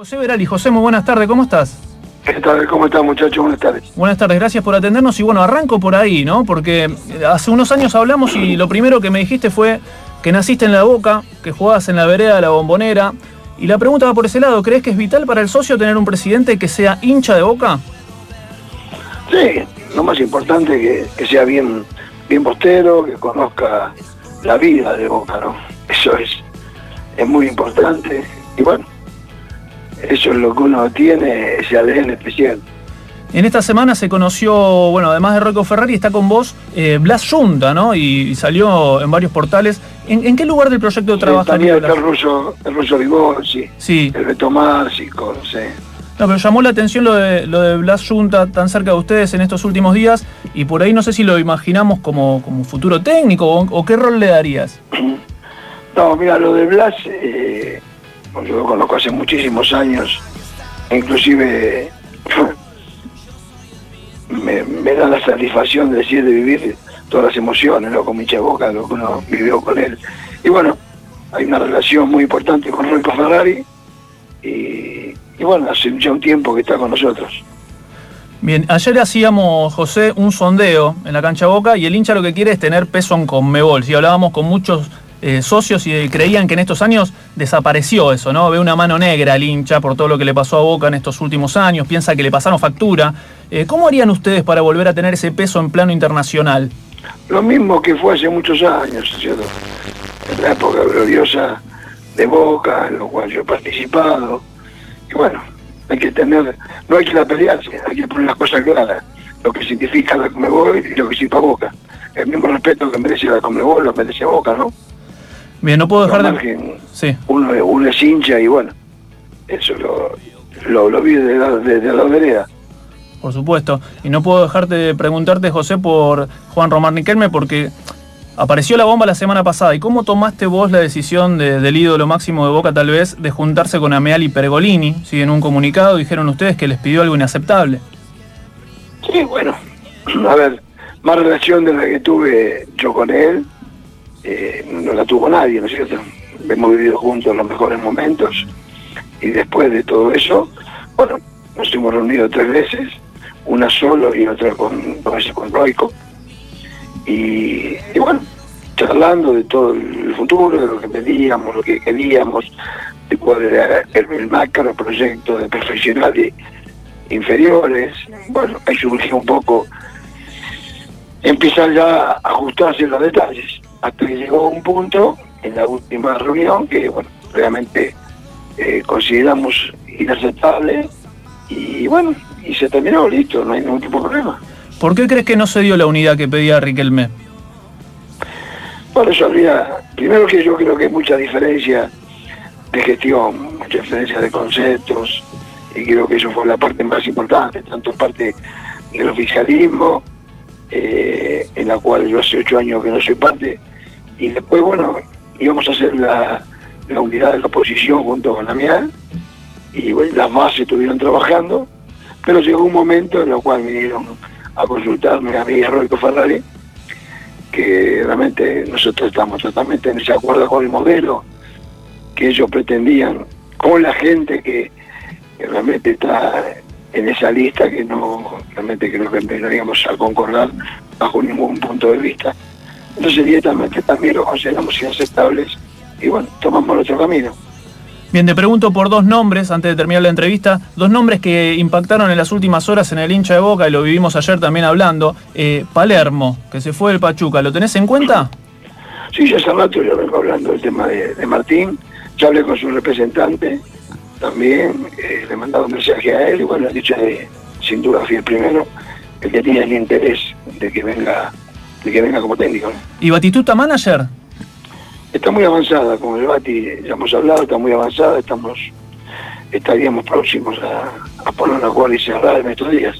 José Verali, José, muy buenas tardes, ¿cómo estás? ¿Qué tal? ¿Cómo estás, muchachos? Buenas tardes. Buenas tardes, gracias por atendernos y bueno, arranco por ahí, ¿no? Porque eh, hace unos años hablamos y lo primero que me dijiste fue que naciste en la Boca, que jugabas en la vereda de la Bombonera. Y la pregunta va por ese lado, ¿crees que es vital para el socio tener un presidente que sea hincha de Boca? Sí, lo más importante es que, que sea bien, bien postero, que conozca la vida de Boca, ¿no? Eso es, es muy importante. Y bueno, eso es lo que uno tiene, ese ADN especial. En esta semana se conoció, bueno, además de Rocco Ferrari, está con vos eh, Blas Junta, ¿no? Y, y salió en varios portales. ¿En, en qué lugar del proyecto Sí, también está el ruso, el ruso Vigozzi, Sí, el Beto Márcico, no sé. no, pero llamó la atención lo de, lo de Blas Junta tan cerca de ustedes en estos últimos días y por ahí no sé si lo imaginamos como, como futuro técnico o, o qué rol le darías. No, mira, lo de Blas, eh, yo lo conozco hace muchísimos años, inclusive me, da la satisfacción de decir de vivir todas las emociones, ¿no? con mi Boca, lo que uno vivió con él. Y bueno, hay una relación muy importante con Rocco Ferrari y, y bueno, hace ya un tiempo que está con nosotros. Bien, ayer hacíamos, José, un sondeo en la cancha Boca y el hincha lo que quiere es tener peso en Conmebol. Si hablábamos con muchos eh, socios y creían que en estos años desapareció eso, ¿no? Ve una mano negra al hincha por todo lo que le pasó a Boca en estos últimos años, piensa que le pasaron factura. Eh, ¿Cómo harían ustedes para volver a tener ese peso en plano internacional? Lo mismo que fue hace muchos años, ¿cierto? En la época gloriosa de Boca, en lo cual yo he participado. Y bueno, hay que tener, no hay que la pelearse, hay que poner las cosas claras. Lo que significa la Comebol y lo que significa Boca. El mismo respeto que merece la Comebol lo merece Boca, ¿no? Bien, no puedo dejar de... Sí. uno, uno es hincha y bueno, eso lo, lo, lo vi de la, de, de la vereda. Por supuesto. Y no puedo dejarte de preguntarte, José, por Juan Román Riquelme, porque apareció la bomba la semana pasada. ¿Y cómo tomaste vos la decisión de- del ídolo máximo de Boca, tal vez, de juntarse con Ameal y Pergolini? Sí, en un comunicado dijeron ustedes que les pidió algo inaceptable. Sí, bueno, a ver, más relación de la que tuve yo con él, eh, no la tuvo nadie, ¿no es cierto? Hemos vivido juntos los mejores momentos y después de todo eso, bueno, nos hemos reunido tres veces, una solo y otra con, con Roico, y, y bueno, charlando de todo el futuro, de lo que pedíamos, lo que queríamos, de cuál era el, el macro proyecto de profesionales inferiores. Bueno, ahí surgió un poco empezar ya a ajustarse los detalles, hasta que llegó un punto en la última reunión que, bueno, realmente eh, consideramos inaceptable y bueno, y se terminó, listo, no hay ningún tipo de problema. ¿Por qué crees que no se dio la unidad que pedía Riquelme? Por eso habría, primero que yo creo que hay mucha diferencia de gestión, mucha diferencia de conceptos, y creo que eso fue la parte más importante, tanto parte del oficialismo, eh, en la cual yo hace ocho años que no soy parte, y después, bueno, íbamos a hacer la, la unidad de la oposición junto con la mía, y bueno, las bases estuvieron trabajando, pero llegó un momento en el cual vinieron a consultarme a mí a Roico Ferrari, que realmente nosotros estamos totalmente en ese acuerdo con el modelo que ellos pretendían, con la gente que, que realmente está en esa lista que no realmente creo que no íbamos a concordar bajo ningún punto de vista. Entonces directamente también lo consideramos inaceptables y bueno, tomamos nuestro camino. Bien, te pregunto por dos nombres, antes de terminar la entrevista, dos nombres que impactaron en las últimas horas en el hincha de Boca, y lo vivimos ayer también hablando. Eh, Palermo, que se fue del Pachuca, ¿lo tenés en cuenta? Sí, ya hace rato yo vengo hablando del tema de, de Martín, ya hablé con su representante, también eh, le he mandado un mensaje a él y bueno, he dicho de, sin duda fui el primero, el que tiene el interés de que venga, de que venga como técnico. ¿Y Batistuta manager? Está muy avanzada con el Bati, ya hemos hablado, está muy avanzada, estamos, estaríamos próximos a, a poner una cual y cerrar en estos días.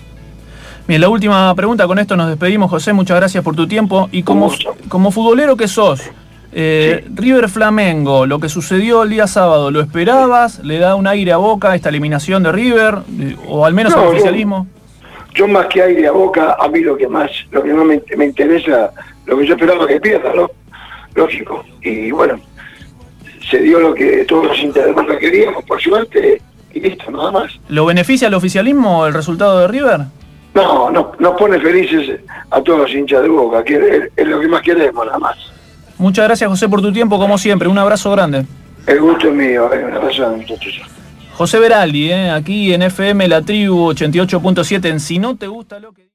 Bien, la última pregunta, con esto nos despedimos, José, muchas gracias por tu tiempo. Y como, como futbolero que sos, eh, River Flamengo, lo que sucedió el día sábado, ¿lo esperabas? ¿Le da un aire a boca esta eliminación de River? Eh, ¿O al menos No, al oficialismo? Yo más que aire a boca, a mí lo que más, lo que más me, me interesa, lo que yo esperaba que pierda, ¿no? Lógico. Y bueno, se dio lo que todos los hinchas de Boca queríamos, por suerte, y listo, nada más. ¿Lo beneficia el oficialismo el resultado de River? No, no nos pone felices a todos los hinchas de Boca, que es, es lo que más queremos, nada más. Muchas gracias José por tu tiempo, como siempre. Un abrazo grande. El gusto es mío, eh, un abrazo muchachos. José Beraldi, eh, aquí en FM La Tribu 88.7 en Si no te gusta lo que...